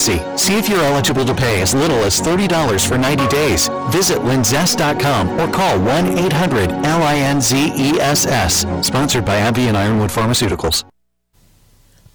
See if you're eligible to pay as little as $30 for 90 days. Visit linzess.com or call 1-800-LINZESS. Sponsored by AbbVie and Ironwood Pharmaceuticals.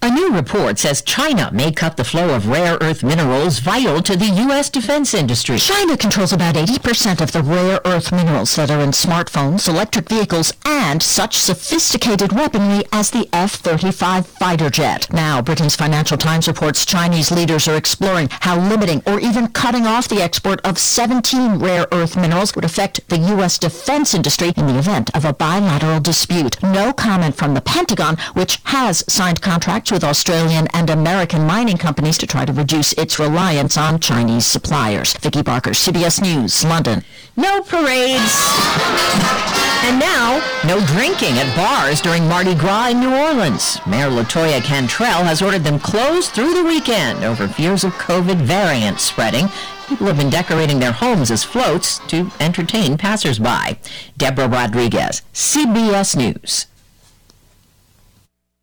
A new report says China may cut the flow of rare earth minerals vital to the U.S. defense industry. China controls about 80% of the rare earth minerals that are in smartphones, electric vehicles, and such sophisticated weaponry as the F-35 fighter jet. Now, Britain's Financial Times reports Chinese leaders are exploring how limiting or even cutting off the export of 17 rare earth minerals would affect the U.S. defense industry in the event of a bilateral dispute. No comment from the Pentagon, which has signed contracts with Australian and American mining companies to try to reduce its reliance on Chinese suppliers. Vicki Barker, CBS News, London. No parades. And now, no drinking at bars during Mardi Gras in New Orleans. Mayor Latoya Cantrell has ordered them closed through the weekend over fears of COVID variants spreading. People have been decorating their homes as floats to entertain passersby. Deborah Rodriguez, CBS News.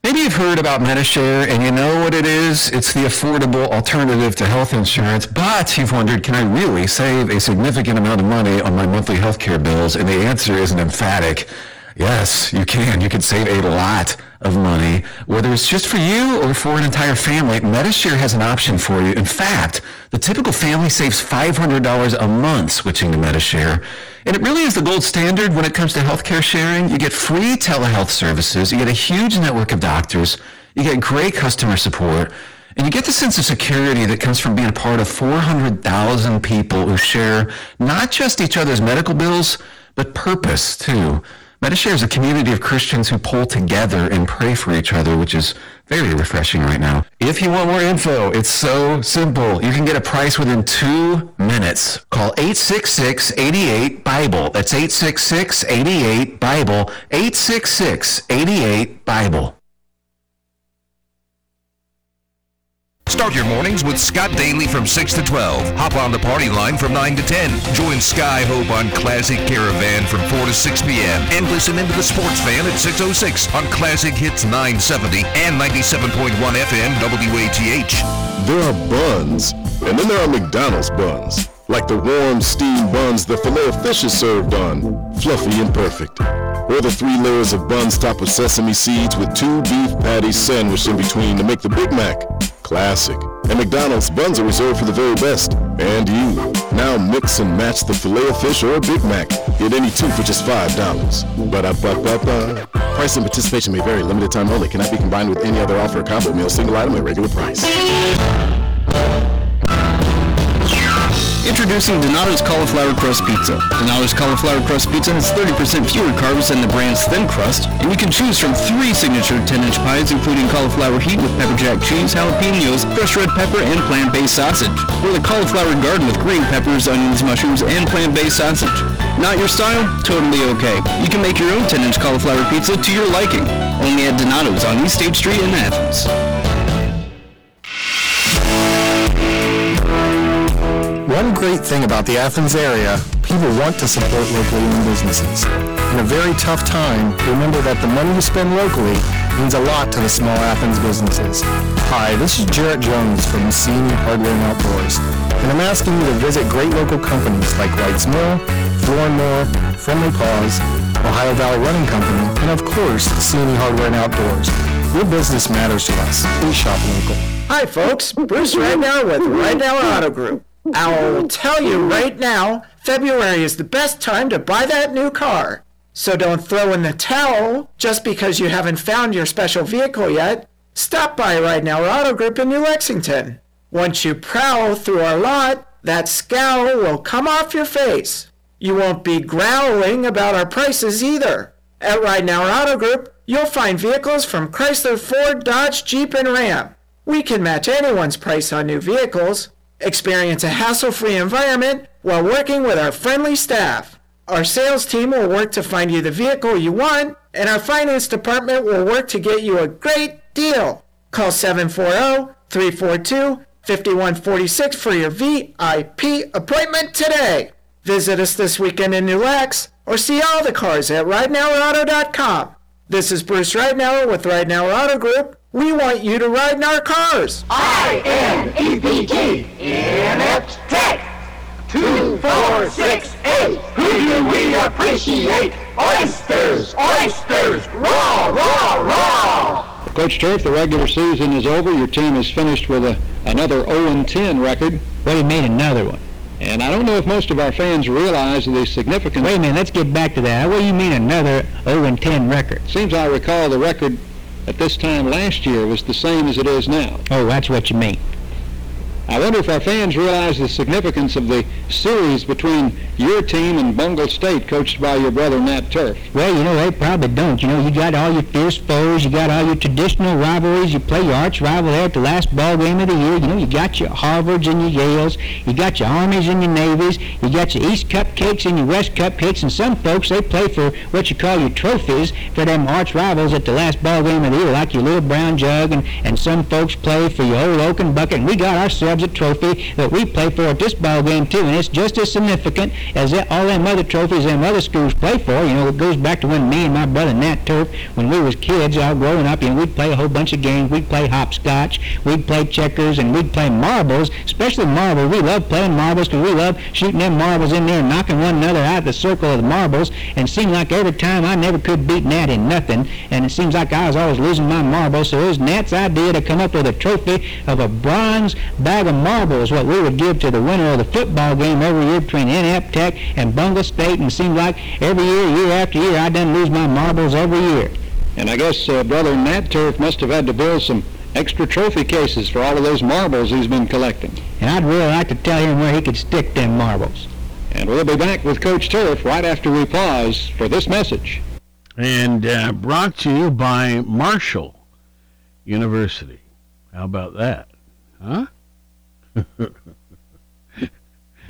Maybe you've heard about Medi-Share and you know what it is. It's the affordable alternative to health insurance, but you've wondered, can I really save a significant amount of money on my monthly health care bills? And the answer is an emphatic yes, you can. You can save a lot of money, whether it's just for you or for an entire family. Medi-Share has an option for you. In fact, the typical family saves $500 a month switching to Medi-Share. And it really is the gold standard when it comes to healthcare sharing. You get free telehealth services, you get a huge network of doctors, you get great customer support, and you get the sense of security that comes from being a part of 400,000 people who share not just each other's medical bills, but purpose too. Medi-Share is a community of Christians who pull together and pray for each other, which is very refreshing right now. If you want more info, it's so simple. You can get a price within two minutes. Call 866-88-BIBLE. That's 866-88-BIBLE. 866-88-BIBLE. Start your mornings with Scott Daly from 6 to 12. Hop on the party line from 9 to 10. Join Sky Hope on Classic Caravan from 4 to 6 p.m. And listen into the Sports Fan at 6.06 on Classic Hits 970 and 97.1 FM WATH. There are buns, and then there are McDonald's buns. Like the warm steamed buns the filet of fish is served on, fluffy and perfect. Or the three layers of buns topped with sesame seeds with two beef patties sandwiched in between to make the Big Mac. Classic. At McDonald's, buns are reserved for the very best. And you. Now mix and match the filet of fish or a Big Mac. Get any two for just $5. Ba-da-ba-ba-ba. Price and participation may vary. Limited time only. Cannot be combined with any other offer. Combo meal, single item at regular price. Introducing Donato's Cauliflower Crust Pizza. Donato's Cauliflower Crust Pizza has 30% fewer carbs than the brand's thin crust, and you can choose from three signature 10-inch pies, including cauliflower heat with pepper jack cheese, jalapenos, fresh red pepper, and plant-based sausage, or the cauliflower garden with green peppers, onions, mushrooms, and plant-based sausage. Not your style? Totally okay. You can make your own 10-inch cauliflower pizza to your liking. Only at Donato's on East State Street in Athens. One great thing about the Athens area, people want to support locally owned businesses. In a very tough time, remember that the money you spend locally means a lot to the small Athens businesses. Hi, this is Jarrett Jones from Senior Hardware and Outdoors, and I'm asking you to visit great local companies like White's Mill, Floor and More, Friendly Paws, Ohio Valley Running Company, and of course, Senior Hardware and Outdoors. Your business matters to us. Please shop local. Hi, folks. Bruce right now with Right Now Auto Group. I'll tell you right now, February is the best time to buy that new car. So don't throw in the towel just because you haven't found your special vehicle yet. Stop by Right Now Auto Group in New Lexington. Once you prowl through our lot, that scowl will come off your face. You won't be growling about our prices either. At Right Now Auto Group, you'll find vehicles from Chrysler, Ford, Dodge, Jeep, and Ram. We can match anyone's price on new vehicles. Experience a hassle-free environment while working with our friendly staff. Our sales team will work to find you the vehicle you want, and our finance department will work to get you a great deal. Call 740-342-5146 for your VIP appointment today. Visit us this weekend in New Lex or see all the cars at RideNowAuto.com. This is Bruce Ridenauer with Ridenauer Auto Group. We want you to ride in our cars. I-N-E-P-T, Inept Tech. 2468, who do we appreciate? Oysters, oysters, raw, raw, raw! Coach Turf, the regular season is over. Your team has finished with a, another 0-10 record. What do you mean another one? And I don't know if most of our fans realize the significance. Wait a minute, let's get back to that. What do you mean another 0-10 record? Seems I recall the record at this time last year was the same as it is now. Oh, that's what you mean. I wonder if our fans realize the significance of the series between your team and Bungle State, coached by your brother Nat Turf. Well, you know, they probably don't. You know, you got all your fierce foes, you got all your traditional rivalries, you play your arch rival there at the last ball game of the year. You know, you got your Harvards and your Yales, you got your Armies and your Navies, you got your East Cupcakes and your West Cupcakes, and some folks, they play for what you call your trophies for them arch rivals at the last ball game of the year, like your little brown jug, and, and some folks play for your old oaken bucket, and we got ourselves a trophy that we play for at this ball game too, and it's just as significant as that, all them other trophies them other schools play for. You know, it goes back to when me and my brother Nat Turf, when we was kids, all growing up, you know, we'd play a whole bunch of games. We'd play hopscotch, we'd play checkers, and we'd play marbles, especially marbles. We love playing marbles because we love shooting them marbles in there and knocking one another out of the circle of the marbles. And seemed like every time I never could beat Nat in nothing, and it seems like I was always losing my marbles. So it was Nat's idea to come up with a trophy of a bronze bag of marbles, what we would give to the winner of the football game every year between Inept Tech and Bungle State. And it seemed like every year, year after year, I done lose my marbles every year. And I guess uh, brother Nat Turf must have had to build some extra trophy cases for all of those marbles he's been collecting. And I'd really like to tell him where he could stick them marbles. And we'll be back with Coach Turf right after we pause for this message. And uh, brought to you by Marshall University. How about that? Huh?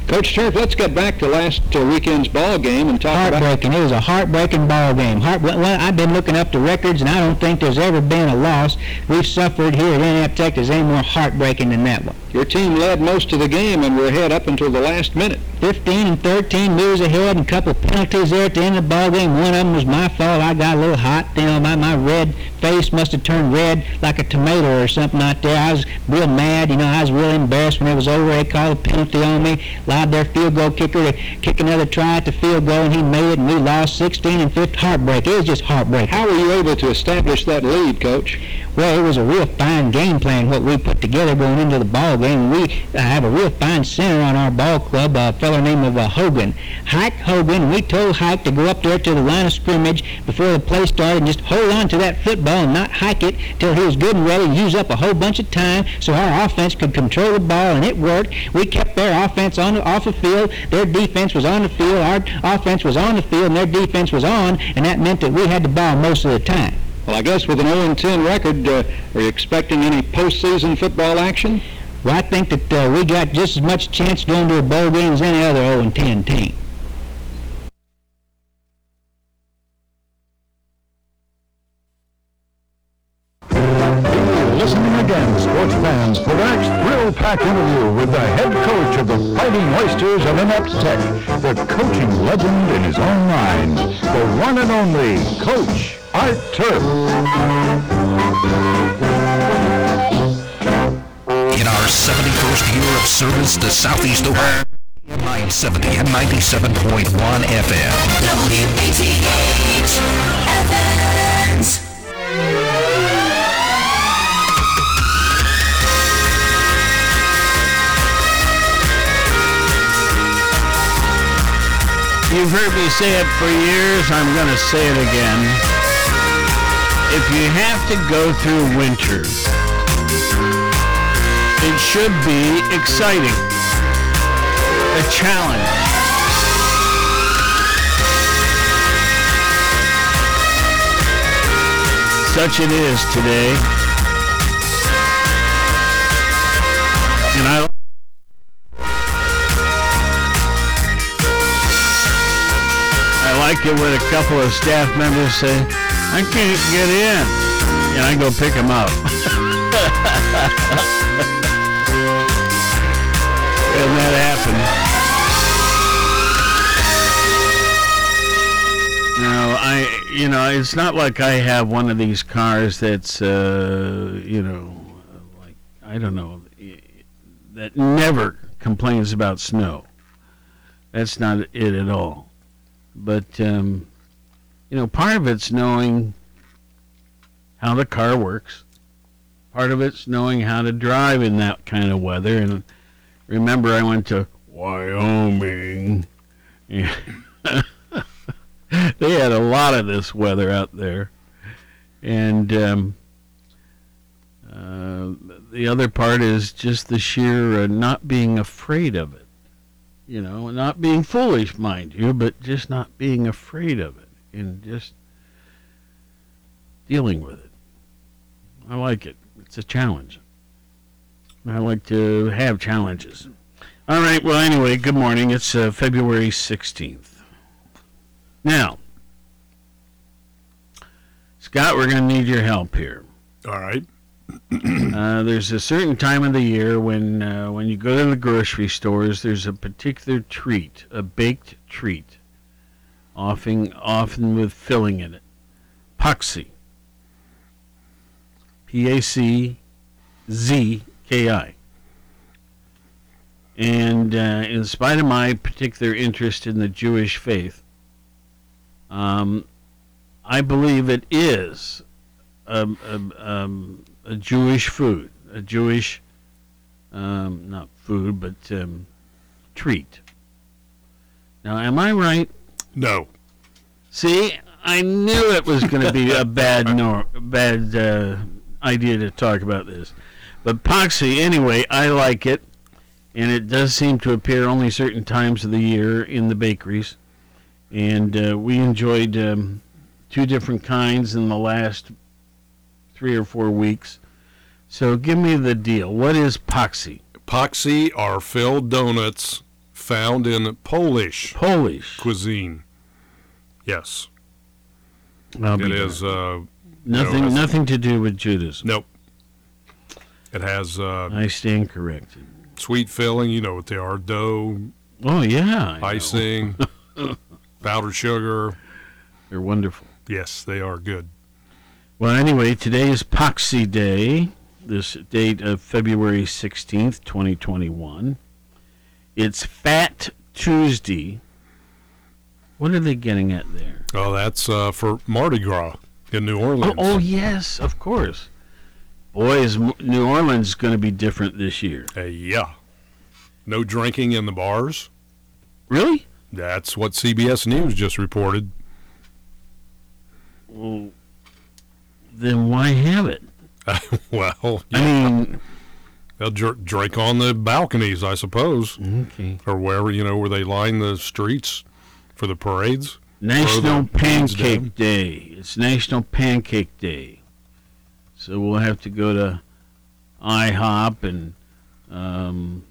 Coach Turf, let's get back to last uh, weekend's ball game and talk about. Heartbreaking. It was a heartbreaking ball game. Heart, well, I've been looking up the records, and I don't think there's ever been a loss we've suffered here at Inept Tech that's any more heartbreaking than that one. Your team led most of the game and were ahead up until the last minute. 15 and 13 moves ahead and a couple penalties there at the end of the ball game. One of them was my fault. I got a little hot. You know, my, my red face must have turned red like a tomato or something out there. I was real mad. You know, I was real embarrassed when it was over. They called a penalty on me, allowed their field goal kicker to kick another try at the field goal, and he made it, and we lost 16 and 15. Heartbreak. It was just heartbreak. How were you able to establish that lead, Coach? Well, it was a real fine game plan what we put together going into the ball game. We uh, have a real fine center on our ball club, a fellow named of uh, Hogan, Hike Hogan. We told Hike to go up there to the line of scrimmage before the play started and just hold on to that football and not hike it till he was good and ready use up a whole bunch of time so our offense could control the ball, and it worked. We kept their offense on off the field. Their defense was on the field. Our offense was on the field, and their defense was on, and that meant that we had the ball most of the time. Well, I guess with an 0-10 record, uh, are you expecting any postseason football action? Well, I think that uh, we got just as much chance going to a bowl game as any other 0-10 team. Listening again, sports fans, for the next thrill-packed interview with the head coach of the Fighting Oysters of Inept Tech, the coaching legend in his own mind, the one and only Coach Art Turf. In our 71st year of service to Southeast Ohio, 970 and 97.1 FM. WATH Athens. You've heard me say it for years. I'm going to say it again. If you have to go through winter, it should be exciting. A challenge. Such it is today. And I I like it when a couple of staff members say, I can't get in. And I go pick him up. and that happened. Now, I, you know, it's not like I have one of these cars that's, uh, you know, like I don't know, that never complains about snow. That's not it at all. But um, you know, part of it's knowing how the car works. Part of it's knowing how to drive in that kind of weather. And remember, I went to Wyoming. Yeah. they had a lot of this weather out there, and um, uh, the other part is just the sheer uh, not being afraid of it. You know, not being foolish, mind you, but just not being afraid of it and just dealing with it. I like it. It's a challenge. I like to have challenges. All right. Well, anyway, good morning. It's uh, February 16th. Now, Scott, we're going to need your help here. All right. uh, there's a certain time of the year when uh, when you go to the grocery stores, there's a particular treat, a baked treat, often often with filling in it, Puxy. P A C Z K I. And uh, in spite of my particular interest in the Jewish faith, um, I believe it is um, um, um, a Jewish food, a Jewish, um, not food, but treat. Now, am I right? No. See, I knew it was going to be a bad no, bad uh, idea to talk about this. But Poxy, anyway, I like it, and it does seem to appear only certain times of the year in the bakeries. And uh, we enjoyed um, two different kinds in the last three or four weeks. So give me the deal. What is Poxy? Poxy are filled donuts found in Polish Polish cuisine. Yes. I'll It be uh, Nothing, you know, nothing to do with Judaism. Nope. It has uh, I stand corrected. sweet filling. You know what they are: dough, Oh yeah, I icing, powdered sugar. They're wonderful. Yes, they are good. Well, anyway, today is Poxy Day. This date of February sixteenth, twenty twenty-one. It's Fat Tuesday. What are they getting at there? Oh, that's uh, for Mardi Gras in New Oh, Orleans. oh yes, of course. Boy, is New Orleans going to be different this year. Uh, yeah. No drinking in the bars. Really? That's what CBS News just reported. Well, then why have it? well, I mean, they'll dr- drink on the balconies, I suppose, okay. or wherever you know where they line the streets for the parades. National. Pancake Day. It's National Pancake Day. So we'll have to go to IHOP and um,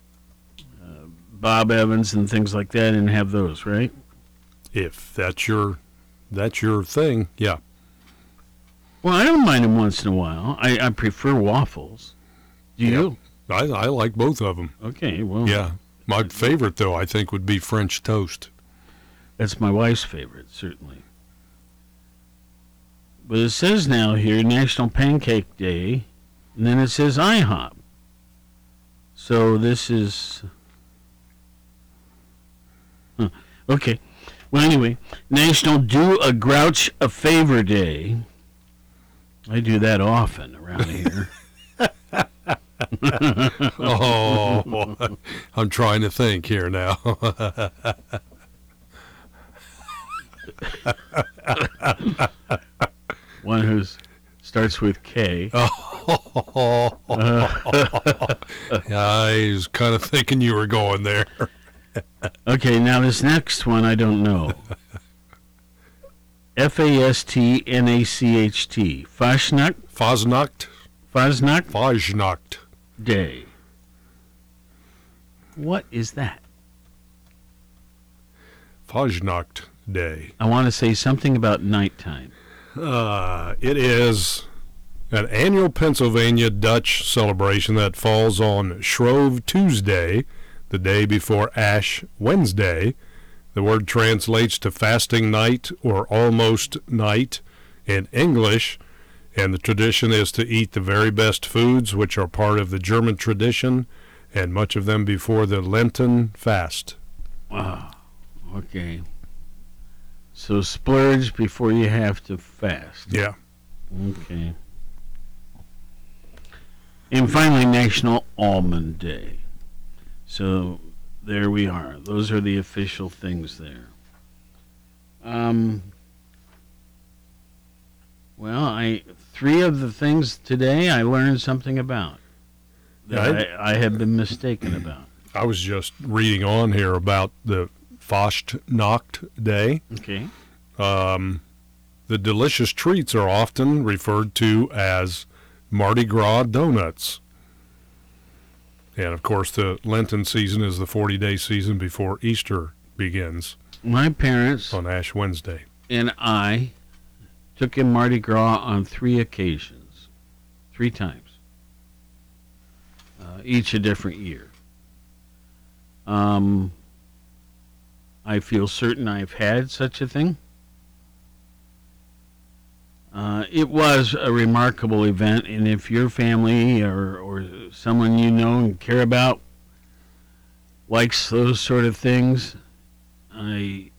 uh, Bob Evans and things like that and have those, right? If that's your that's your thing, yeah. Well, I don't mind them once in a while. I, I prefer waffles. Do you? I, I like both of them. Okay, well, Yeah. My favorite though, I think, would be French toast. That's my wife's favorite, certainly. But it says now here National Pancake Day, and then it says IHOP. So this is. Huh. Okay. Well, anyway, National Do a Grouch a Favor Day. I do that often around here. oh, I'm trying to think here now. One who starts with K. Oh, I was kind of thinking you were going there. Okay, now this next one I don't know. F A S T N A C H T. Fashnacht? Fasnacht? Fasnacht Fasnacht. Day. What is that? Fasnacht Day. I want to say something about nighttime. Uh, it is an annual Pennsylvania Dutch celebration that falls on Shrove Tuesday, the day before Ash Wednesday, The word translates to fasting night or almost night in English, and the tradition is to eat the very best foods, which are part of the German tradition, and much of them before the Lenten fast. Wow. Okay. So splurge before you have to fast. Yeah. Okay. And finally, National Almond Day. So there we are. Those are the official things there. Um. Well, I three of the things today I learned something about that Yeah, I, I had been mistaken about. I was just reading on here about the Fastnacht Day. Okay. Um, the delicious treats are often referred to as Mardi Gras donuts. And of course, the Lenten season is the 40 day season before Easter begins My parents on Ash Wednesday. and I took in Mardi Gras on three occasions, three times, uh, each a different year. Um, I feel certain I've had such a thing. Uh, it was a remarkable event, and if your family or, or someone you know and care about likes those sort of things, I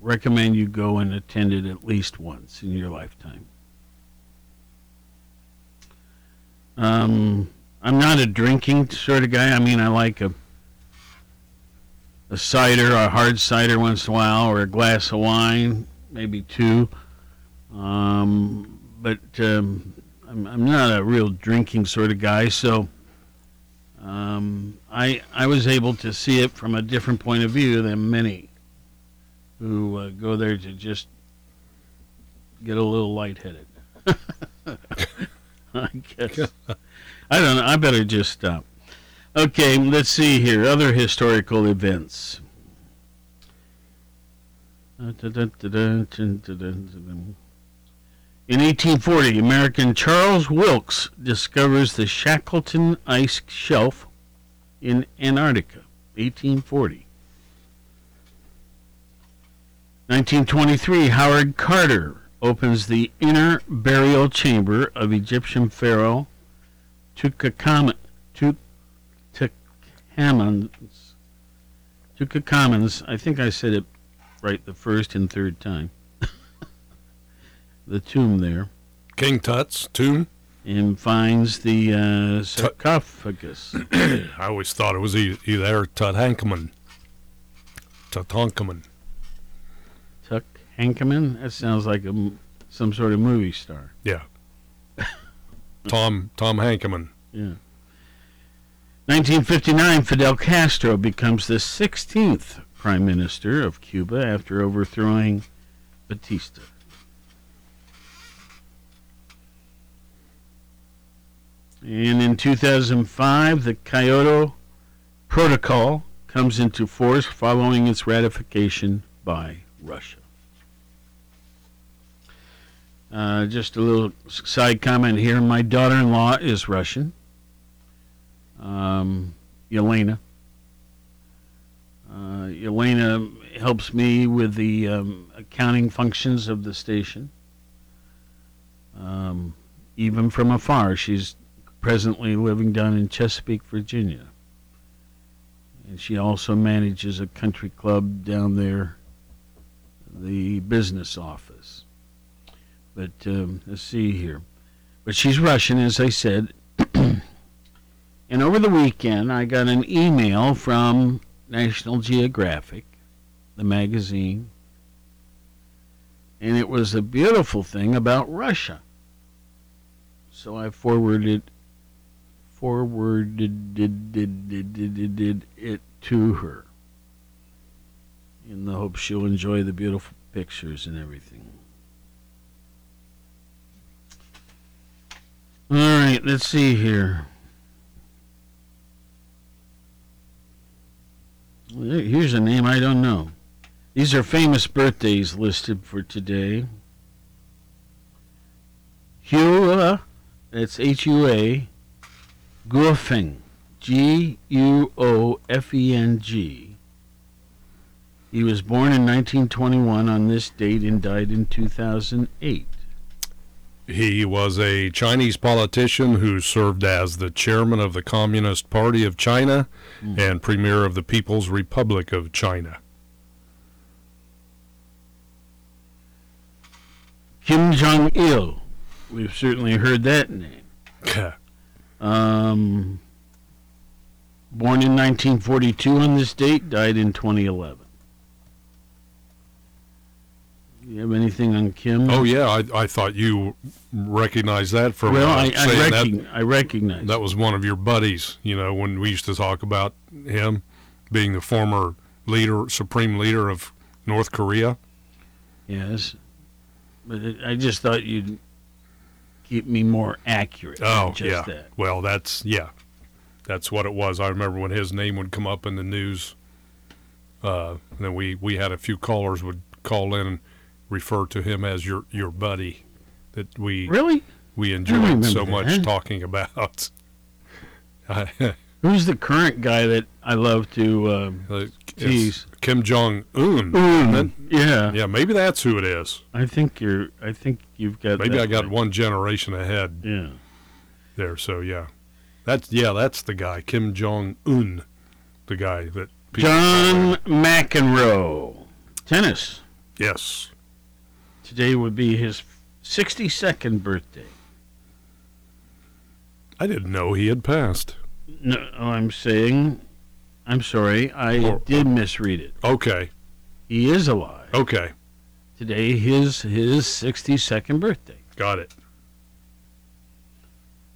recommend you go and attend it at least once in your lifetime. Um, I'm not a drinking sort of guy. I mean, I like a a cider, a hard cider once in a while, or a glass of wine, maybe two. Um, but um, I'm, I'm not a real drinking sort of guy, so um, I I was able to see it from a different point of view than many who uh, go there to just get a little lightheaded. I guess. I don't know. I better just stop. Okay, let's see here. Other historical events. In 1840, American Charles Wilkes discovers the Shackleton Ice Shelf in Antarctica. 1840. 1923, Howard Carter opens the inner burial chamber of Egyptian pharaoh Tutankhamun. Tutankhamun's. Tutankhamun's. I think I said it right the first and third time. the tomb there. King Tut's tomb. And finds the uh, sarcophagus. I always thought it was either Tutankhamun. Tutankhamun. Tuck Hankeman? That sounds like a some sort of movie star. Yeah. Tom Tom Hankeman. Yeah. 1959, Fidel Castro becomes the 16th Prime Minister of Cuba after overthrowing Batista. And in 2005, the Kyoto Protocol comes into force following its ratification by Russia. Uh, just a little side comment here. My daughter in law is Russian, um, Yelena. Uh, Yelena helps me with the um, accounting functions of the station. Um, even from afar, she's presently living down in Chesapeake, Virginia. And she also manages a country club down there, the business office. But um, let's see here. But she's Russian, as I said. and over the weekend, I got an email from National Geographic, the magazine, and it was a beautiful thing about Russia. So I forwarded forwarded did, did, did, did, did, did it to her in the hope she'll enjoy the beautiful pictures and everything. All right, let's see here. Here's a name I don't know. These are famous birthdays listed for today. Hua, that's H U A, Guofeng, G U O F E N G. He was born in 1921 on this date and died in 2008. He was a Chinese politician who served as the chairman of the Communist Party of China and premier of the People's Republic of China. Kim Jong Il. We've certainly heard that name. Um, born in 1942 on this date, died in 2011. You have anything on Kim? Oh yeah, I, I thought you recognized that from Well, I- I that- I recognize that was one of your buddies. You know when we used to talk about him being the former leader, supreme leader of North Korea. Yes. But it, I just thought you'd keep me more accurate. Oh just yeah. That. Well, that's yeah, that's what it was. I remember when his name would come up in the news. Uh, and then we we had a few callers would call in and refer to him as your your buddy that we Really? we enjoyed so much that. talking about. Who's the current guy that I love to um, tease? Kim Jong Un. Un, yeah. Yeah, maybe that's who it is. I think you're. I think you've got. Maybe I got right. one generation ahead. Yeah. There, so yeah, that's yeah, that's the guy, Kim Jong Un, the guy that. John McEnroe, tennis. Yes. Today would be his 62nd birthday. I didn't know he had passed. No, I'm saying, I'm sorry, I did misread it. Okay. He is alive. Okay. Today his his 62nd birthday. Got it.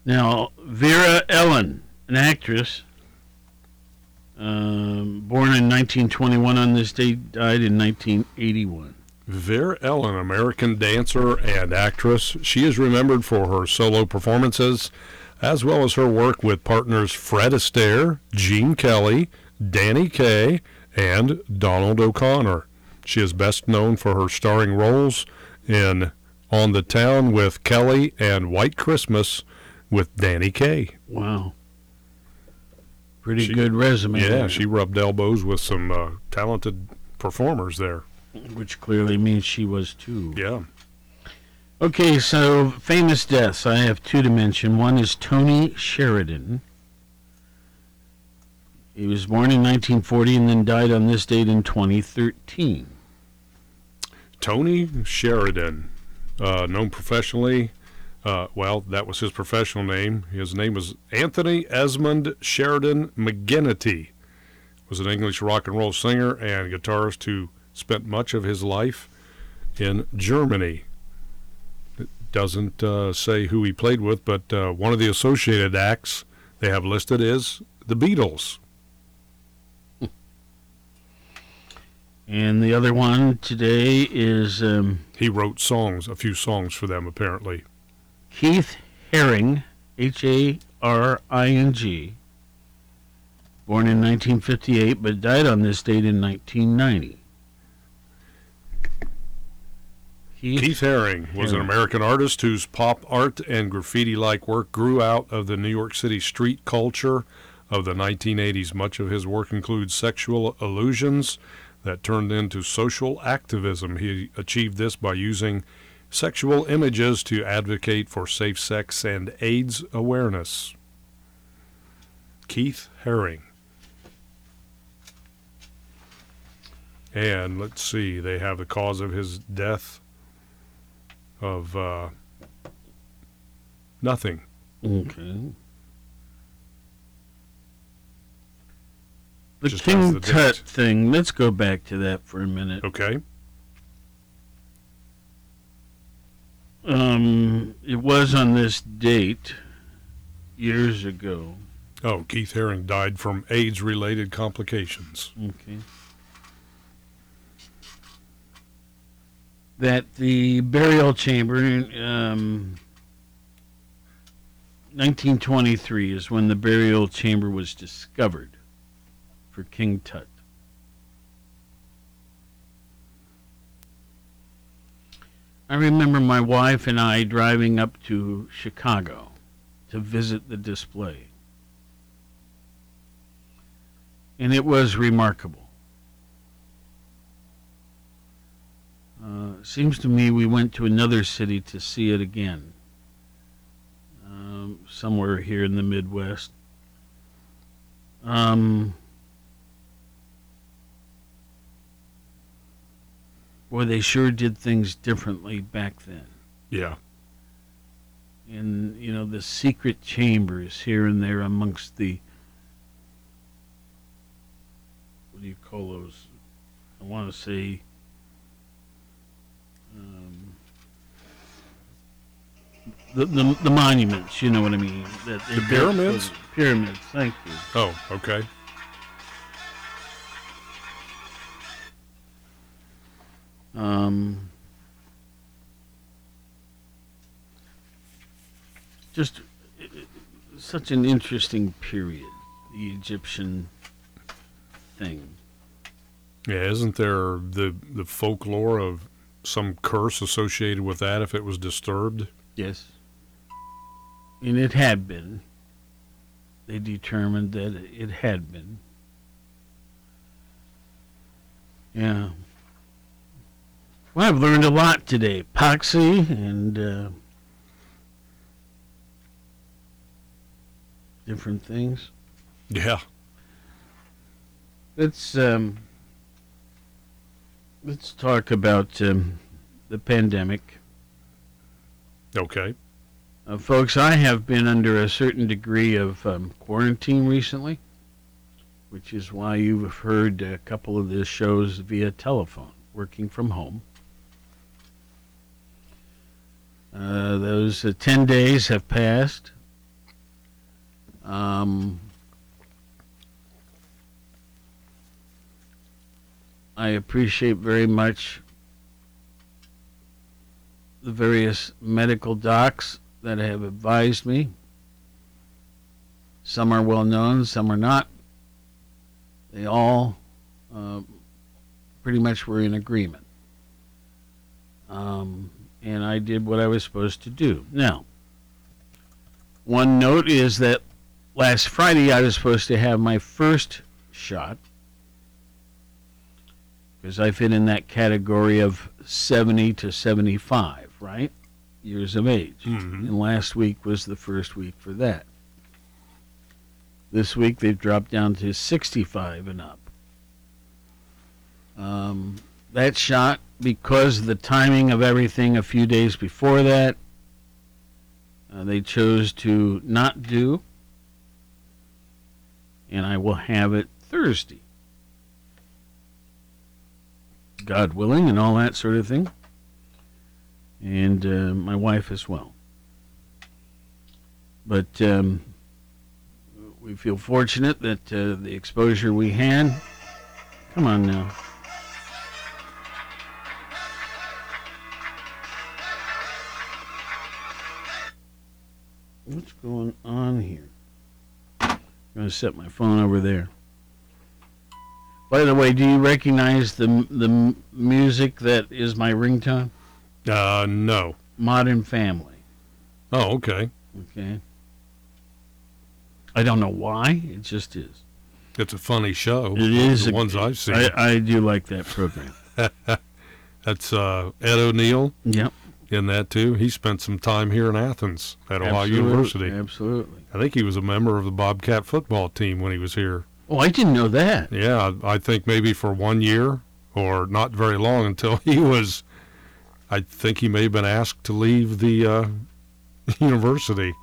Now Vera Ellen, an actress, um, born in 1921 on this date, died in 1981. Vera Ellen, American dancer and actress. She is remembered for her solo performances, as well as her work with partners Fred Astaire, Gene Kelly, Danny Kaye, and Donald O'Connor. She is best known for her starring roles in On the Town with Kelly and White Christmas with Danny Kaye. Wow. Pretty good resume. Yeah, there. she rubbed elbows with some uh, talented performers there. Which clearly means she was too. Yeah. Okay, so famous deaths. I have two to mention. One is Tony Sheridan. He was born in 1940 and then died on this date in 2013. Tony Sheridan, uh, known professionally. Uh, well, that was his professional name. His name was Anthony Esmond Sheridan McGinnity. Was an English rock and roll singer and guitarist who spent much of his life in Germany. It doesn't uh, say who he played with, but uh, one of the associated acts they have listed is the Beatles. And the other one today is um, He wrote songs, a few songs for them, apparently. Keith Haring, H A R I N G, born in 1958 but died on this date in 1990. Keith, Haring was an American artist whose pop art and graffiti like work grew out of the New York City street culture of the 1980s. Much of his work includes sexual allusions that turned into social activism. He achieved this by using sexual images to advocate for safe sex and AIDS awareness. Keith Haring. And let's see, they have the cause of his death of uh, nothing. Okay. The Just King the Tut date. thing, let's go back to that for a minute. Okay. Um, it was on this date years ago. Oh, Keith Haring died from AIDS related complications. Okay. That the burial chamber, um, 1923 is when the burial chamber was discovered for King Tut. I remember my wife and I driving up to Chicago to visit the display. And it was remarkable. Seems to me we went to another city to see it again. Um, somewhere here in the Midwest. Um, boy, they sure did things differently back then. Yeah. And, you know, the secret chambers here and there amongst the. What do you call those? I want to say. The, the, the monuments, you know what I mean? That they The built pyramids? for- Pyramids, thank you. Oh, okay. Um, just uh, such an interesting period, the Egyptian thing. Yeah, isn't there the the folklore of some curse associated with that if it was disturbed? Yes. And it had been. They determined that it had been. Yeah. Well, I've learned a lot today. Epoxy and uh, different things. Yeah. Let's um, let's talk about um, the pandemic. Okay. Uh, folks, I have been under a certain degree of um, quarantine recently, which is why you've heard a couple of the shows via telephone, working from home. Uh, those uh, 10 days have passed. Um, I appreciate very much the various medical docs that have advised me. Some are well known, some are not. They all uh, pretty much were in agreement. Um, and I did what I was supposed to do. Now, one note is that last Friday I was supposed to have my first shot because I fit in that category of 70 to 75, right? Years of age. And last week was the first week for that. This week they've dropped down to 65 and up. Um, that shot, because of the timing of everything a few days before that, uh, they chose to not do. And I will have it Thursday. God willing, and all that sort of thing. And uh, my wife as well. But um, we feel fortunate that uh, the exposure we had. Come on now. What's going on here? I'm going to set my phone over there. By the way, do you recognize the the music that is my ringtone? Uh, no. Modern Family. Oh, okay. Okay. I don't know why. It just is. It's a funny show. It is the a- ones I've seen. I, I do like that program. That's uh, Ed O'Neill. Yep. In that too, he spent some time here in Athens at Ohio University. Absolutely. I think he was a member of the Bobcat football team when he was here. Oh, I didn't know that. Yeah, I think maybe for one year or not very long until he was. I think he may have been asked to leave the uh, university.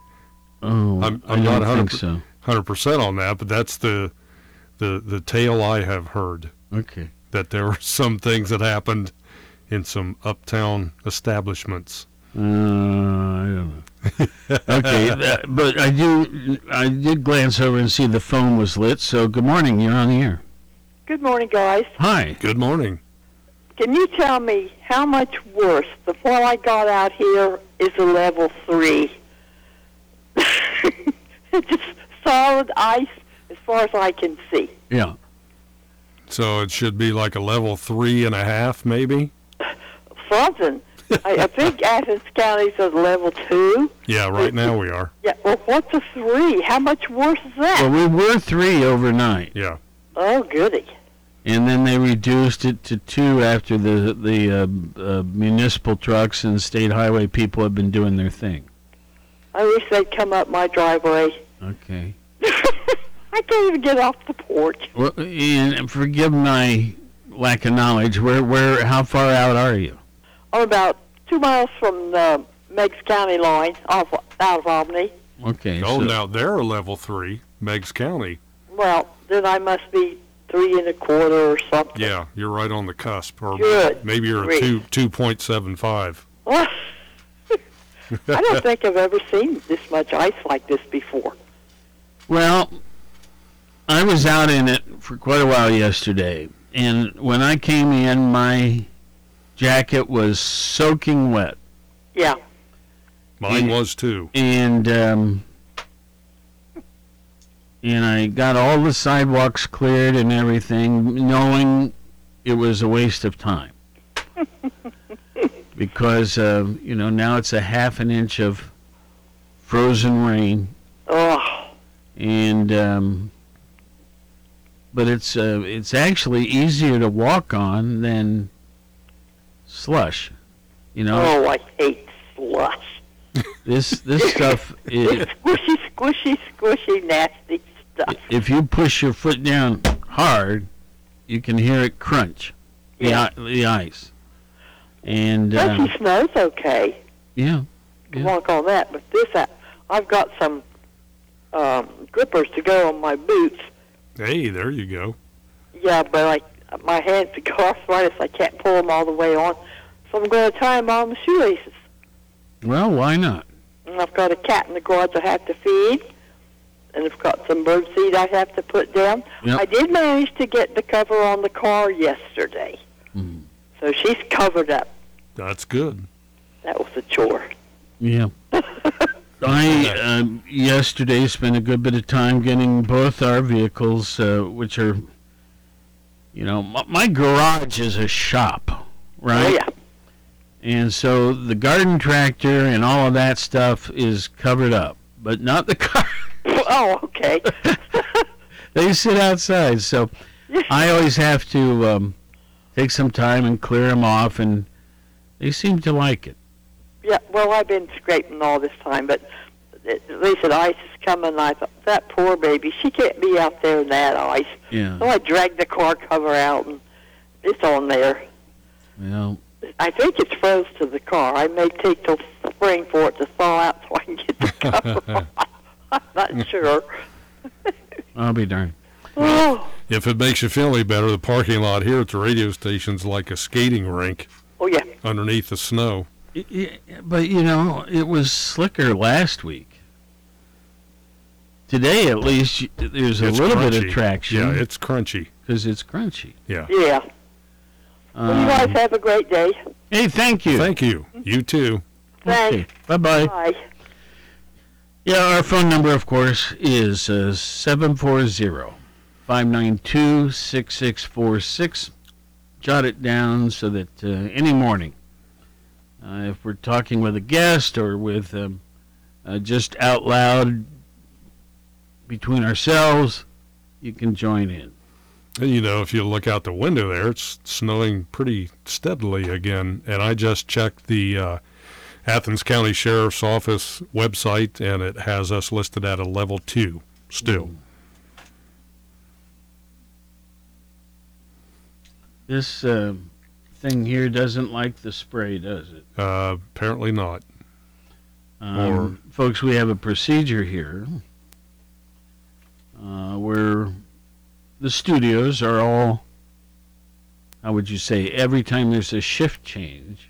Oh, I'm, I I'm don't not think so. hundred percent on that, but that's the the the tale I have heard. Okay. That there were some things that happened in some uptown establishments. Uh, I don't know. okay, that, but I do. I did glance over and see the phone was lit. So good morning. You're on the air. Good morning, guys. Hi. Good morning. Can you tell me how much worse the fall I got out here is a level three? it's just solid ice as far as I can see. Yeah. So it should be like a level three and a half, maybe. Something. I, I think Athens County's a level two. Yeah, right now we are. Yeah. Well, what's a three? How much worse is that? Well, we were three overnight. Yeah. oh, goody. And then they reduced it to two after the the uh, uh, municipal trucks and state highway people have been doing their thing. I wish they'd come up my driveway. Okay. I can't even get off the porch. Well, and forgive my lack of knowledge. Where where how far out are you? I'm about two miles from the Meigs County line, off out of Albany. Okay. Oh, so- now they're a level three, Meigs County. Well, then I must be three and a quarter or something. Yeah, you're right on the cusp, or Good maybe you're a two two point seven five. I don't think I've ever seen this much ice like this before. Well, I was out in it for quite a while yesterday, and when I came in, my jacket was soaking wet. Yeah. Mine And- was too. And um, and I got all the sidewalks cleared and everything, knowing it was a waste of time. because uh, you know now it's a half an inch of frozen rain. Oh. And um, but it's uh, it's actually easier to walk on than slush. You know. Oh, I hate slush. This this stuff is, Squishy, squishy, squishy, nasty stuff. if you push your foot down hard, you can hear it crunch. The Yeah. i- the ice. And uh, Slushy snow's okay. yeah, You can walk on that, but this, I- I've got some um, grippers to go on my boots. Hey, there you go. Yeah, but I, my hands have got arthritis. I can't pull them all the way on, so I'm going to tie them on my shoelaces. well, why not? And I've got a cat in the garage I have to feed, and I've got some bird seed I have to put down. Yep. I did manage to get the cover on the car yesterday, Mm-hmm. so she's covered up. That's good. That was a chore. Yeah. I um, yesterday spent a good bit of time getting both our vehicles, uh, which are, you know, my, my garage is a shop, right? Oh, yeah. And so the garden tractor and all of that stuff is covered up, but not the car. oh, okay. they sit outside, so I always have to um, take some time and clear them off, and they seem to like it. Yeah, well, I've been scraping all this time, but it- they said ice is coming. I thought that poor baby, she can't be out there in that ice. Yeah. So I dragged the car cover out, and it's on there. Well, I think it's froze to the car. I may take till spring for it to thaw out so I can get the cover off. I'm not sure. I'll be darned. Oh, If it makes you feel any better, the parking lot here at the radio station's like a skating rink oh yeah. underneath the snow. Y- y- But you know, it was slicker last week. Today, at least, there's a It's little bit of traction. Yeah, it's crunchy. because it's crunchy. Yeah. Yeah. Well, you guys Um, have a great day. hey, thank you. Thank you. You too. Thanks. Bye bye. Bye. Yeah, our phone number, of course, is uh, 740 592 6646. Jot it down so that uh, any morning, uh, if we're talking with a guest or with um, uh, just out loud between ourselves, you can join in. And, you know, if you look out the window there, it's snowing pretty steadily again. And I just checked the uh, Athens County Sheriff's Office website, and it has us listed at a level two still. This uh, thing here doesn't like the spray, does it? Uh, apparently not. Um, folks, we have a procedure here uh, where the studios are all, how would you say, every time there's a shift change,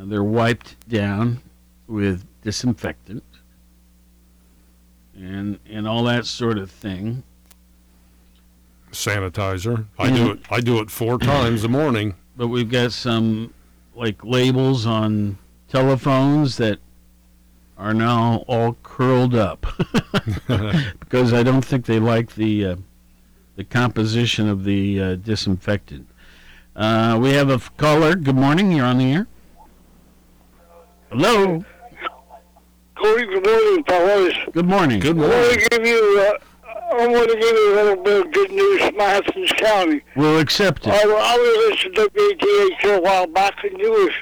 uh, they're wiped down with disinfectant and and all that sort of thing. Sanitizer. I do it. I do it four times a morning. But we've got some like labels on telephones that are now all curled up because I don't think they like the uh, the composition of the uh, disinfectant. Uh, we have a caller. Good morning. You're on the air. Hello. Corey, good morning, fellas. Good morning. Good morning. I want to give you uh, I want to give you a little bit of good news from Athens County. We'll accept it. I, I was listening to BTH a while back, and you was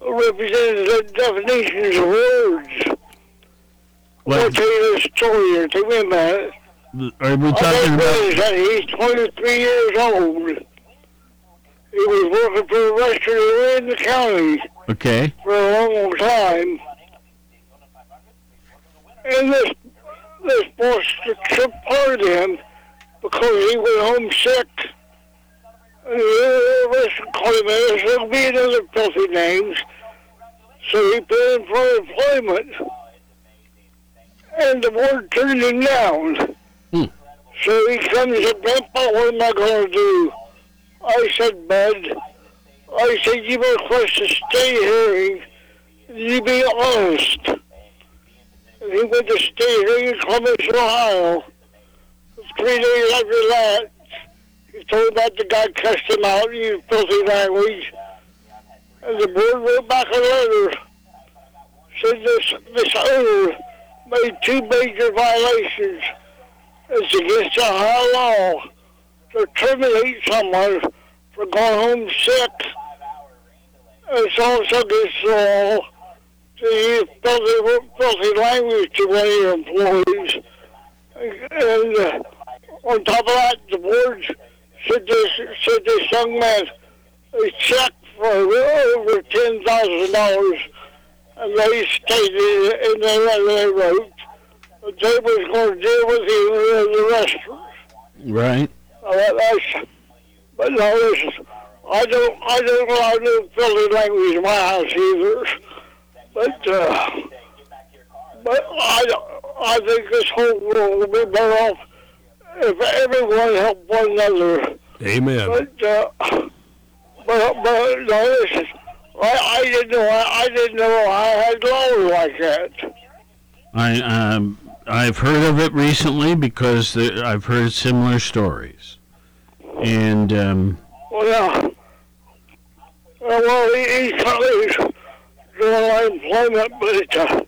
representing the definitions of words. I'll tell you this story here. Take me a minute. Are we talking about? he's 23 years old. He was working for a restaurant in the county Okay. for a long, time. And this this boss took part of him because he went homesick. And the restaurant called him, and there will be another filthy names. So he put him for employment. And the board turned him down. Hmm. So he comes up, Grandpa, what am I going to do? I said, Bud, I said, you request a stay here. You be honest. And he went to stay hearing in Columbus, Ohio. Three days after that, he told about the guy cussed him out, used filthy language. And the board wrote back a letter. Said this, this owner made two major violations. It's against Ohio law to terminate someone for going home sick. It's also the law to use filthy, filthy language to your employees. And uh, on top of that, the board said this, said this young man a check for over ten thousand dollars, and they stated in the letter they wrote that they was going to deal with him in the restaurant. Right. Uh, that's, but no, listen, I don't, I don't allow no filthy language in my house either. But, uh, but I, I think this whole world will be better off if everyone helped one another. Amen. But, uh, but, but no, listen, I, I didn't know, I, I didn't know I had laws like that. I um I've heard of it recently because the, I've heard similar stories, and um, Well, yeah. Well, he, he's currently doing unemployment, but uh,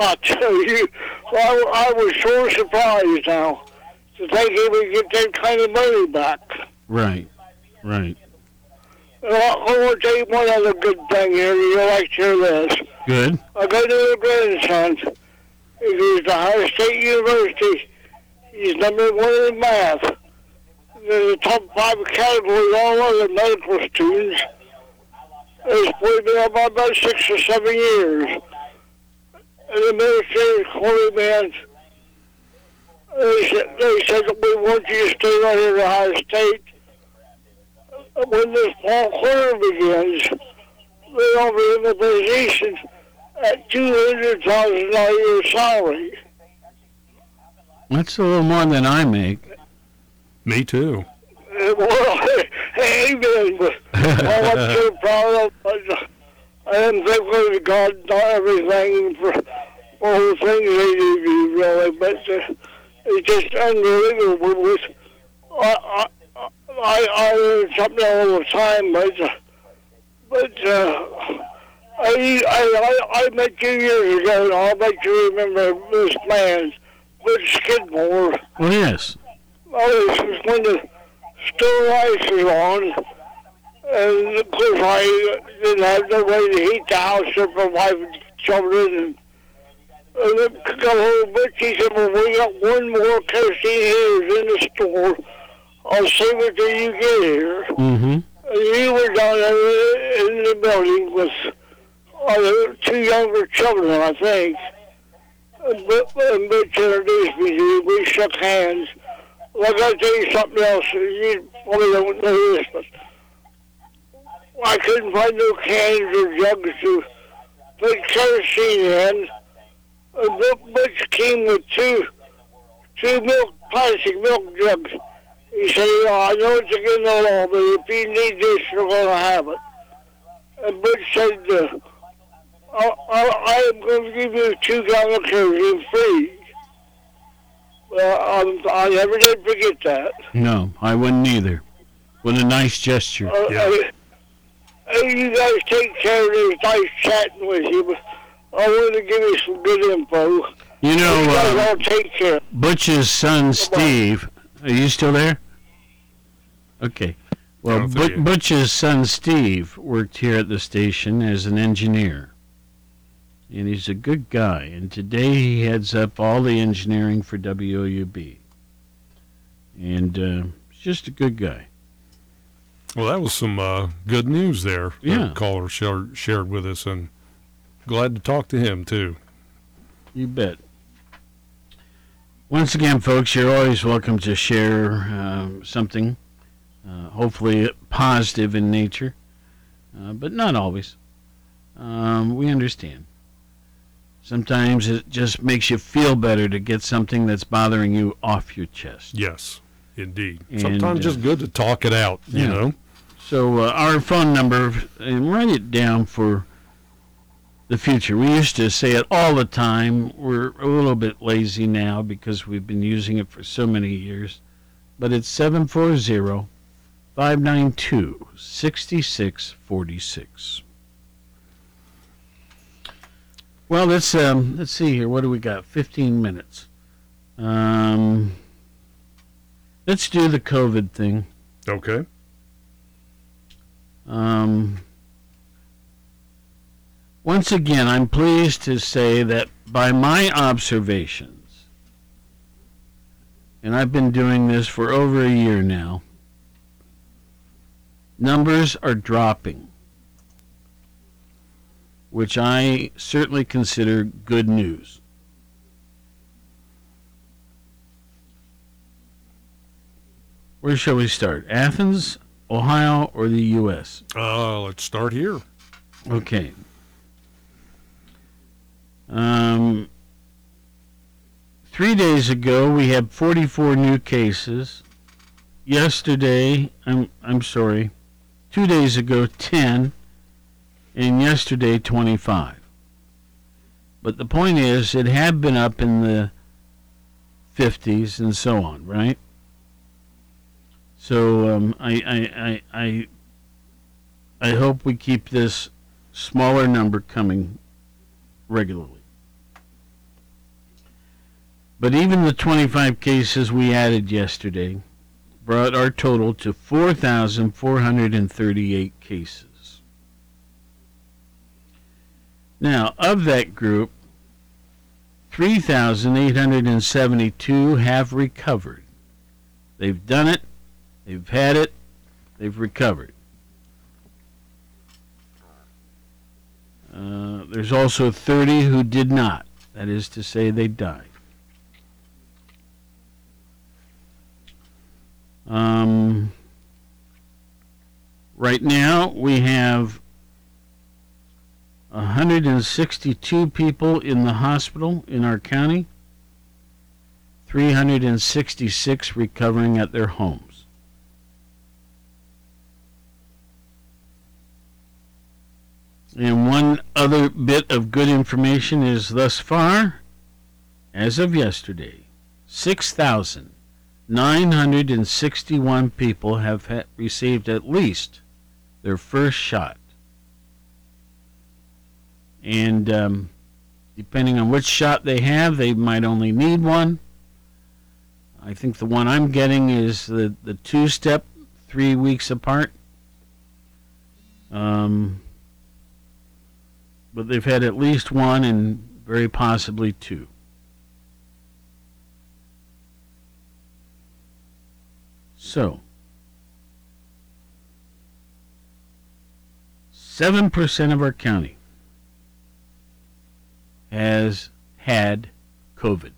I tell you, I, I was so surprised now to think he would get that kind of money back. right, right, Well, I, want to tell you one other good thing here. You'll like to hear this. good. I got another grandson. He goes to Ohio State University. He's number one in math. There's the top five categories, all other medical students. It's me up by about six or seven years. And the administrators called me in. They said, they said, we want you to stay right here at Ohio State. When this fall quarter begins, they offer him a position at two hundred thousand dollars a year salary. That's a little more than I make. Me too. Well, amen. But I'm so proud of. I am thankful to God and everything for all the things they do, really. But uh, it's just unbelievable. With I, I, I, I learn something all the time, but uh, but. Uh, I, I, I I met you years ago, and I'll bet you remember this man, Butch Skidmore. Well, yes. Oh, this was when the stove ice was on, and of course I didn't have no way to heat the house up for my wife and children, and, and then got hold of Butch. He said, well, we got one more kerosene heaters in the store. I'll see what till you get here. Mm-hmm. And you were down there in the building with uh, two younger children, I think. And Butch and Butch introduced me to you. We shook hands. Well, I you something else. You probably don't know this, but I couldn't find no cans or jugs to put kerosene in. And Bu- Butch came with two, two milk, plastic milk jugs. He said, yeah, I know it's against the law, but if you need this, you're going to have it. And Butch said, uh, I, I, I am going to give you two gallon of kerosene free. Well, um, I never did forget that. No, I wouldn't either. With a nice gesture. Uh, uh, hey, you guys take care of this. Nice chatting with you, but I want to give you some good info. You know, You guys uh, all take care. Butch's son Steve. Are you still there? Okay. Well, but, Butch's son Steve worked here at the station as an engineer. And he's a good guy. And today he heads up all the engineering for WOUB. And uh, he's just a good guy. Well, that was some uh, good news there. that Yeah. caller shared, shared with us, and glad to talk to him too. You bet. Once again, folks, you're always welcome to share um, something, uh, hopefully positive in nature, uh, but not always. Um, we understand. Sometimes it just makes you feel better to get something that's bothering you off your chest. Yes, indeed. And, Sometimes uh, just good to talk it out. You know. So uh, our phone number, and write it down for the future. We used to say it all the time. We're a little bit lazy now because we've been using it for so many years. But it's 740 592 6646. Well, let's um, let's see here. What do we got? 15 minutes. Um, let's do the COVID thing. Okay. Um, once again, I'm pleased to say that by my observations, and I've been doing this for over a year now, numbers are dropping, which I certainly consider good news. Where shall we start? Athens, Ohio, or the U.S.? Uh, let's start here. Okay. Um, three days ago, we had 44 new cases. Yesterday, I'm I'm sorry, two days ago, 10, and yesterday, 25. But the point is, it had been up in the 50s and so on, right? So um, I, I, I, I, I hope we keep this smaller number coming regularly. But even the 25 cases we added yesterday brought our total to 4,438 cases. Now, of that group, 3,872 have recovered. They've done it, they've had it, they've recovered. Uh, there's also 30 who did not. That is to say, they died. Um, right now, we have 162 people in the hospital in our county, 366 recovering at their homes. And one other bit of good information is thus far, as of yesterday, 6,961 people have ha- received at least their first shot. And um, depending on which shot they have, they might only need one. I think the one I'm getting is the, the two step, three weeks apart. Um, but they've had at least one and very possibly two. So, 7% of our county has had COVID.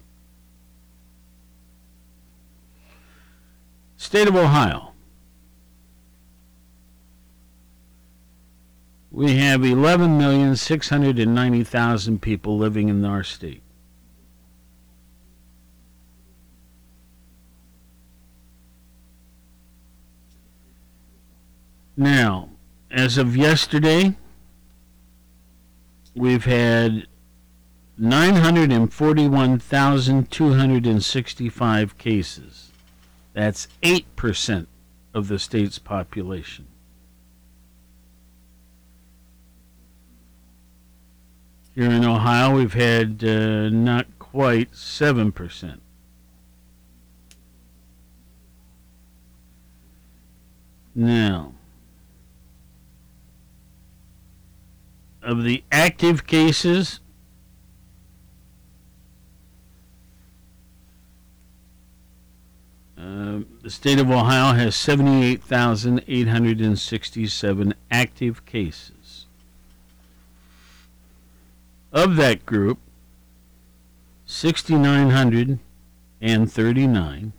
State of Ohio. We have 11,690,000 people living in our state. Now, as of yesterday, we've had 941,265 cases. That's 8% of the state's population. Here in Ohio, we've had uh, not quite 7%. Now, of the active cases, uh, the state of Ohio has 78,867 active cases. Of that group, 6,939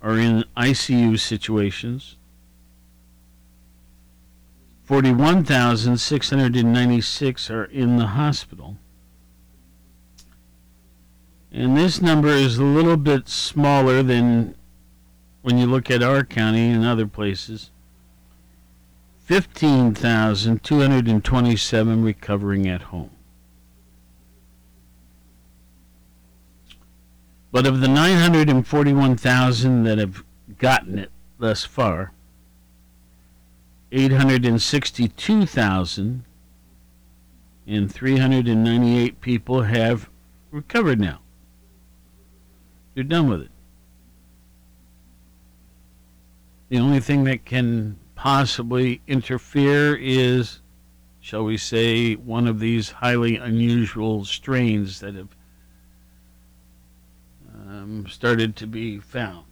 are in ICU situations. 41,696 are in the hospital. And this number is a little bit smaller than when you look at our county and other places. 15,227 recovering at home. But of the 941,000 that have gotten it thus far, 862,000 and 398 people have recovered now. They're done with it. The only thing that can possibly interfere is, shall we say, one of these highly unusual strains that have um, started to be found.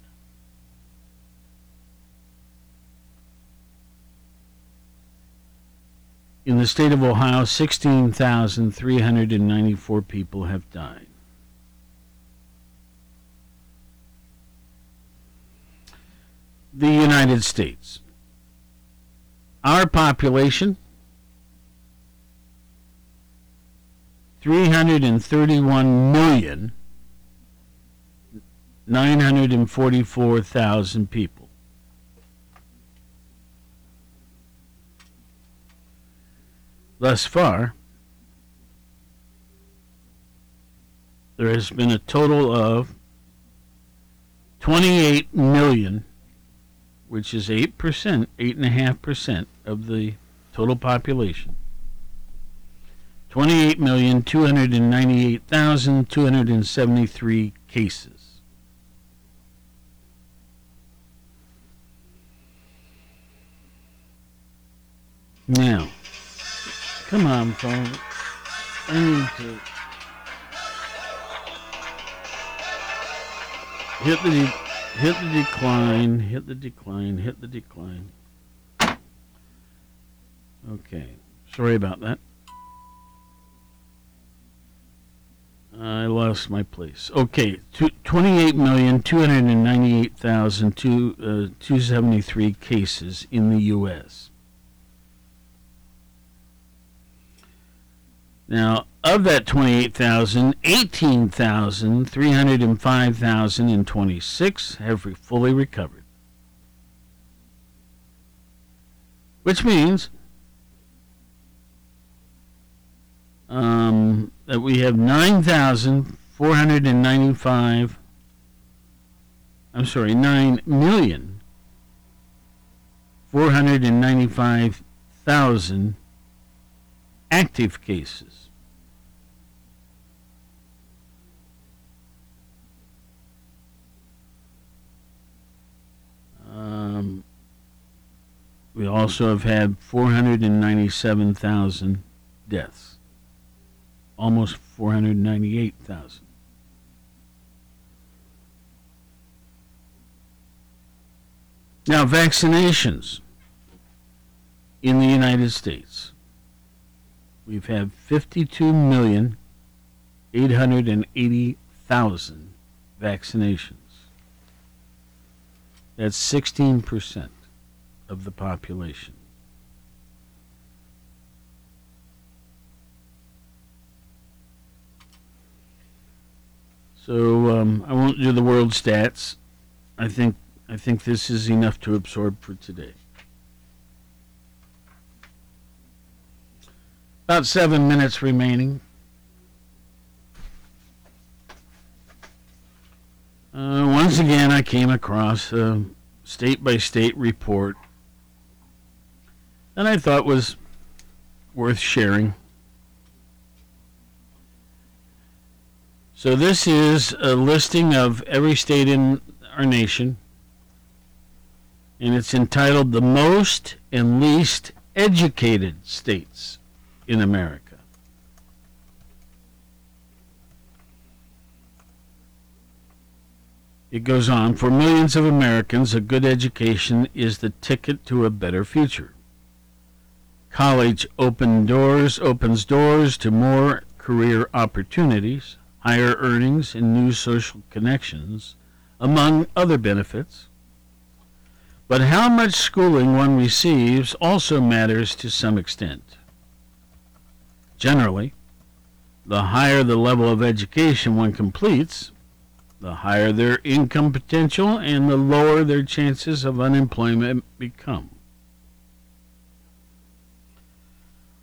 In the state of Ohio, 16,394 people have died. The United States. Our population, 331 million 944,000 people. Thus far, there has been a total of 28 million, which is 8%, 8.5% of the total population. 28,298,273 cases. Now, come on, phone. I need to hit the hit the decline, hit the decline, hit the decline. Okay, sorry about that. I lost my place. Okay, two, 28,298,273 uh, cases in the U.S. Now, of that 28,000, 18,000, 305,026 have fully recovered. Which means um, that we have 9,495, I'm sorry, 9 million 495,000 active cases. Um, we also have had 497,000 deaths, almost 498,000. Now, vaccinations in the United States. We've had 52,880,000 vaccinations. That's 16% of the population. So um, I won't do the world stats. I think I think this is enough to absorb for today. About seven minutes remaining. Uh, once again, I came across a state by state report that I thought was worth sharing. So this is a listing of every state in our nation, and it's entitled "The Most and Least Educated States in America." It goes on, for millions of Americans, a good education is the ticket to a better future. College open doors opens doors to more career opportunities, higher earnings, and new social connections, among other benefits. But how much schooling one receives also matters to some extent. Generally, the higher the level of education one completes, the higher their income potential and the lower their chances of unemployment become.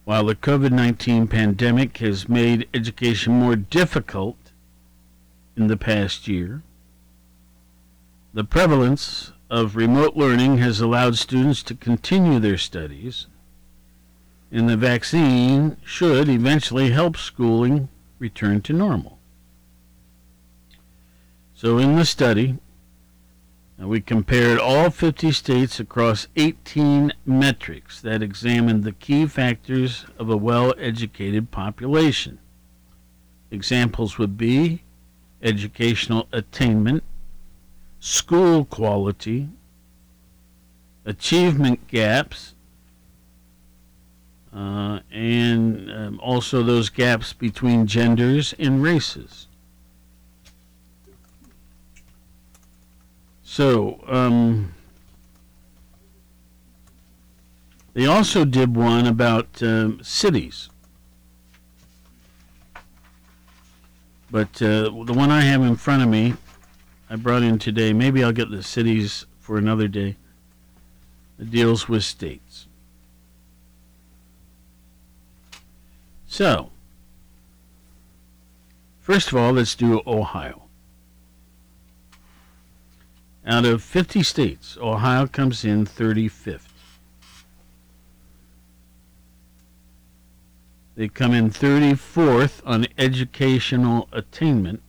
While the COVID 19 pandemic has made education more difficult in the past year, the prevalence of remote learning has allowed students to continue their studies, and the vaccine should eventually help schooling return to normal. So, in the study, we compared all 50 states across 18 metrics that examined the key factors of a well educated population. Examples would be educational attainment, school quality, achievement gaps, uh, and um, also those gaps between genders and races. So, um, they also did one about um, cities. But uh, the one I have in front of me, I brought in today. Maybe I'll get the cities for another day. It deals with states. So, first of all, let's do Ohio. Out of 50 states, Ohio comes in 35th. They come in 34th on educational attainment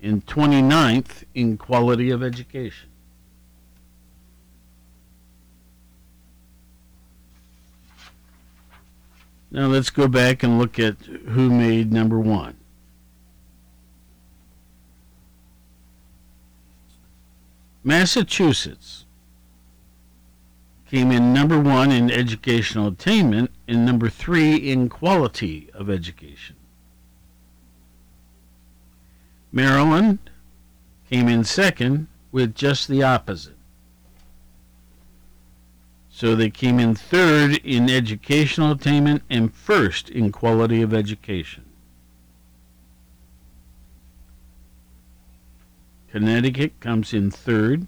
and 29th in quality of education. Now let's go back and look at who made number one. Massachusetts came in number one in educational attainment and number three in quality of education. Maryland came in second with just the opposite. So they came in third in educational attainment and first in quality of education. Connecticut comes in third.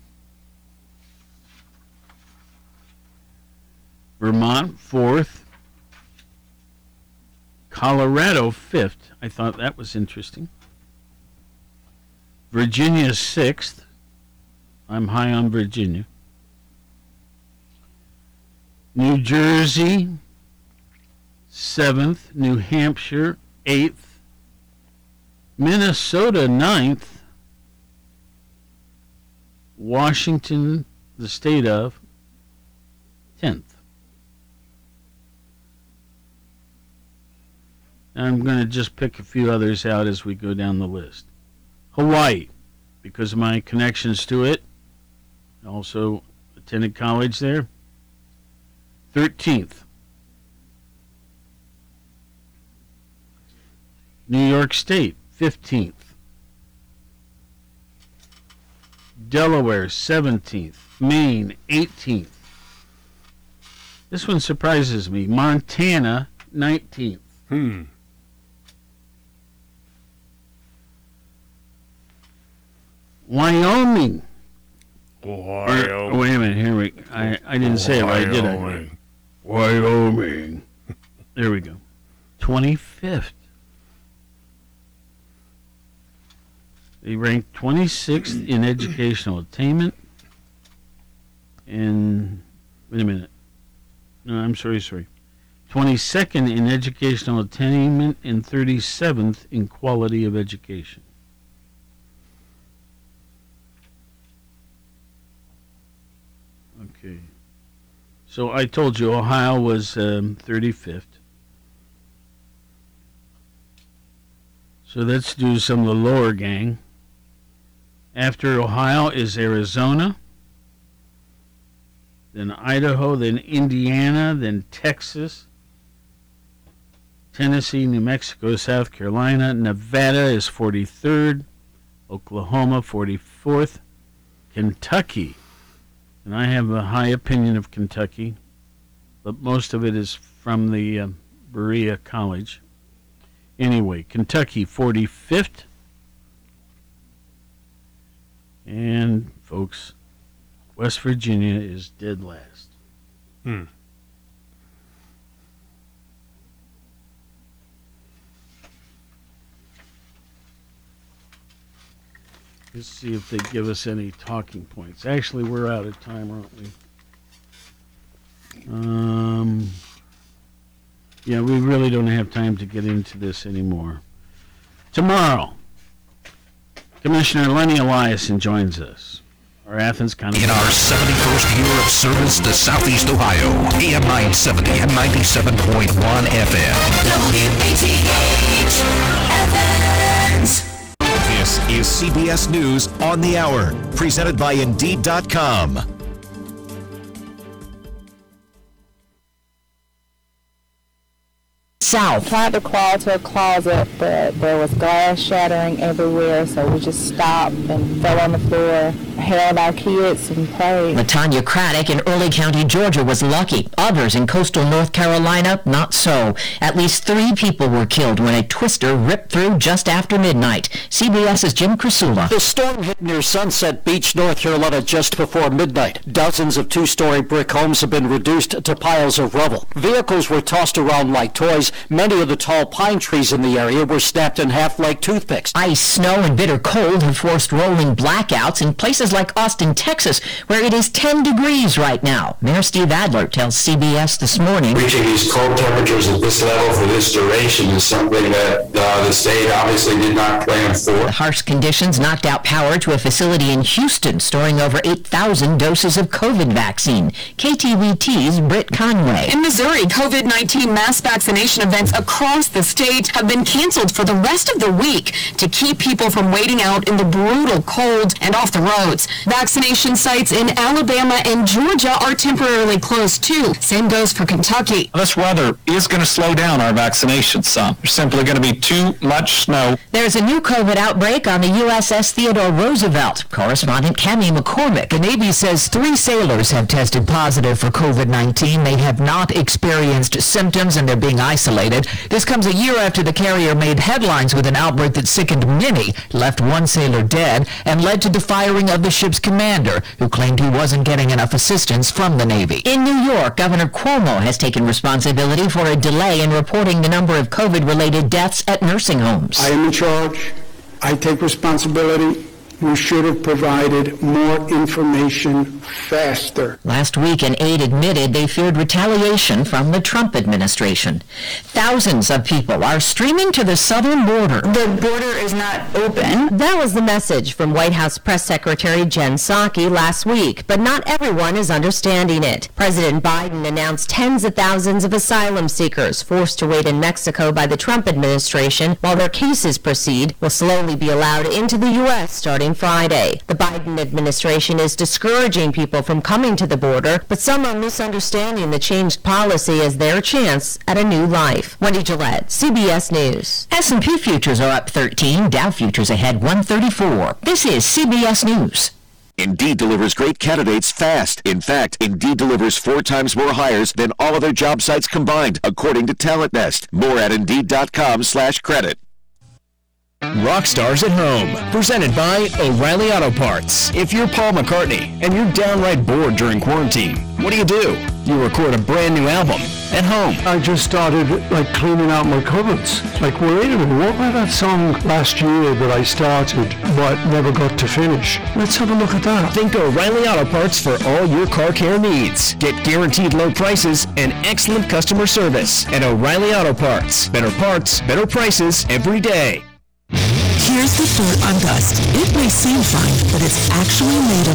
Vermont fourth. Colorado fifth. I thought that was interesting. Virginia sixth. I'm high on Virginia. New Jersey seventh. New Hampshire eighth. Minnesota ninth. Washington, the state of 10th. I'm going to just pick a few others out as we go down the list. Hawaii, because of my connections to it, also attended college there. 13th. New York State, 15th. Delaware 17th, Maine 18th. This one surprises me. Montana 19th. Hmm. Wyoming. Wyoming. Wait a minute. Here we. I I didn't say it right, did I? Wyoming. Wyoming. there we go. 25th. They ranked 26th in educational attainment. And wait a minute. No, I'm sorry, sorry. 22nd in educational attainment, and 37th in quality of education. Okay. So I told you Ohio was um, 35th. So let's do some of the lower gang. After Ohio is Arizona, then Idaho, then Indiana, then Texas, Tennessee, New Mexico, South Carolina, Nevada is 43rd, Oklahoma 44th, Kentucky, and I have a high opinion of Kentucky, but most of it is from the uh, Berea College. Anyway, Kentucky 45th. And, folks, West Virginia is dead last. Hmm. Let's see if they give us any talking points. Actually, we're out of time, aren't we? Um, yeah, we really don't have time to get into this anymore. Tomorrow, Commissioner Lenny Eliason joins us. Our Athens County. In our 71st year of service to Southeast Ohio, AM 970 and 97.1 FM. WATH Athens. This is CBS News on the Hour, presented by Indeed.com. South. Tried to crawl to a closet, but there was glass shattering everywhere, so we just stopped and fell on the floor, held our kids and prayed. Latanya Craddock in Early County, Georgia was lucky. Others in coastal North Carolina, not so. At least three people were killed when a twister ripped through just after midnight. CBS's Jim Krasula. The storm hit near Sunset Beach, North Carolina just before midnight. Dozens of two-story brick homes have been reduced to piles of rubble. Vehicles were tossed around like toys. Many of the tall pine trees in the area were snapped in half like toothpicks. Ice, snow, and bitter cold have forced rolling blackouts in places like Austin, Texas, where it is 10 degrees right now. Mayor Steve Adler tells CBS this morning. Reaching these cold temperatures at this level for this duration is something that uh, the state obviously did not plan for. The harsh conditions knocked out power to a facility in Houston storing over 8,000 doses of COVID vaccine. KTVT's Britt Conway. In Missouri, COVID-19 mass vaccination events across the state have been canceled for the rest of the week to keep people from waiting out in the brutal cold and off the roads. Vaccination sites in Alabama and Georgia are temporarily closed too. Same goes for Kentucky. This weather is going to slow down our vaccinations some. There's simply going to be too much snow. There's a new COVID outbreak on the USS Theodore Roosevelt. Correspondent Cami McCormick. The Navy says three sailors have tested positive for COVID-19. They have not experienced symptoms and they're being isolated. This comes a year after the carrier made headlines with an outbreak that sickened many, left one sailor dead, and led to the firing of the ship's commander, who claimed he wasn't getting enough assistance from the Navy. In New York, Governor Cuomo has taken responsibility for a delay in reporting the number of COVID-related deaths at nursing homes. I am in charge. I take responsibility. We should have provided more information faster. Last week, an aide admitted they feared retaliation from the Trump administration. Thousands of people are streaming to the southern border. The border is not open. That was the message from White House Press Secretary Jen Psaki last week, but not everyone is understanding it. President Biden announced tens of thousands of asylum seekers forced to wait in Mexico by the Trump administration while their cases proceed will slowly be allowed into the U.S. starting Friday. The Biden administration is discouraging people from coming to the border, but some are misunderstanding the changed policy as their chance at a new life. Wendy Gillette, CBS News. S&P futures are up 13, Dow futures ahead 134. This is CBS News. Indeed delivers great candidates fast. In fact, Indeed delivers four times more hires than all other job sites combined, according to Talent Nest. More at Indeed.com slash credit. Rock Stars at Home, presented by O'Reilly Auto Parts. If you're Paul McCartney and you're downright bored during quarantine, what do you do? You record a brand new album at home. I just started like cleaning out my cupboards. Like, wait a minute, what about that song last year that I started but never got to finish? Let's have a look at that. Think O'Reilly Auto Parts for all your car care needs. Get guaranteed low prices and excellent customer service at O'Reilly Auto Parts. Better parts, better prices every day. Here's the dirt on dust. It may seem fine, but it's actually made of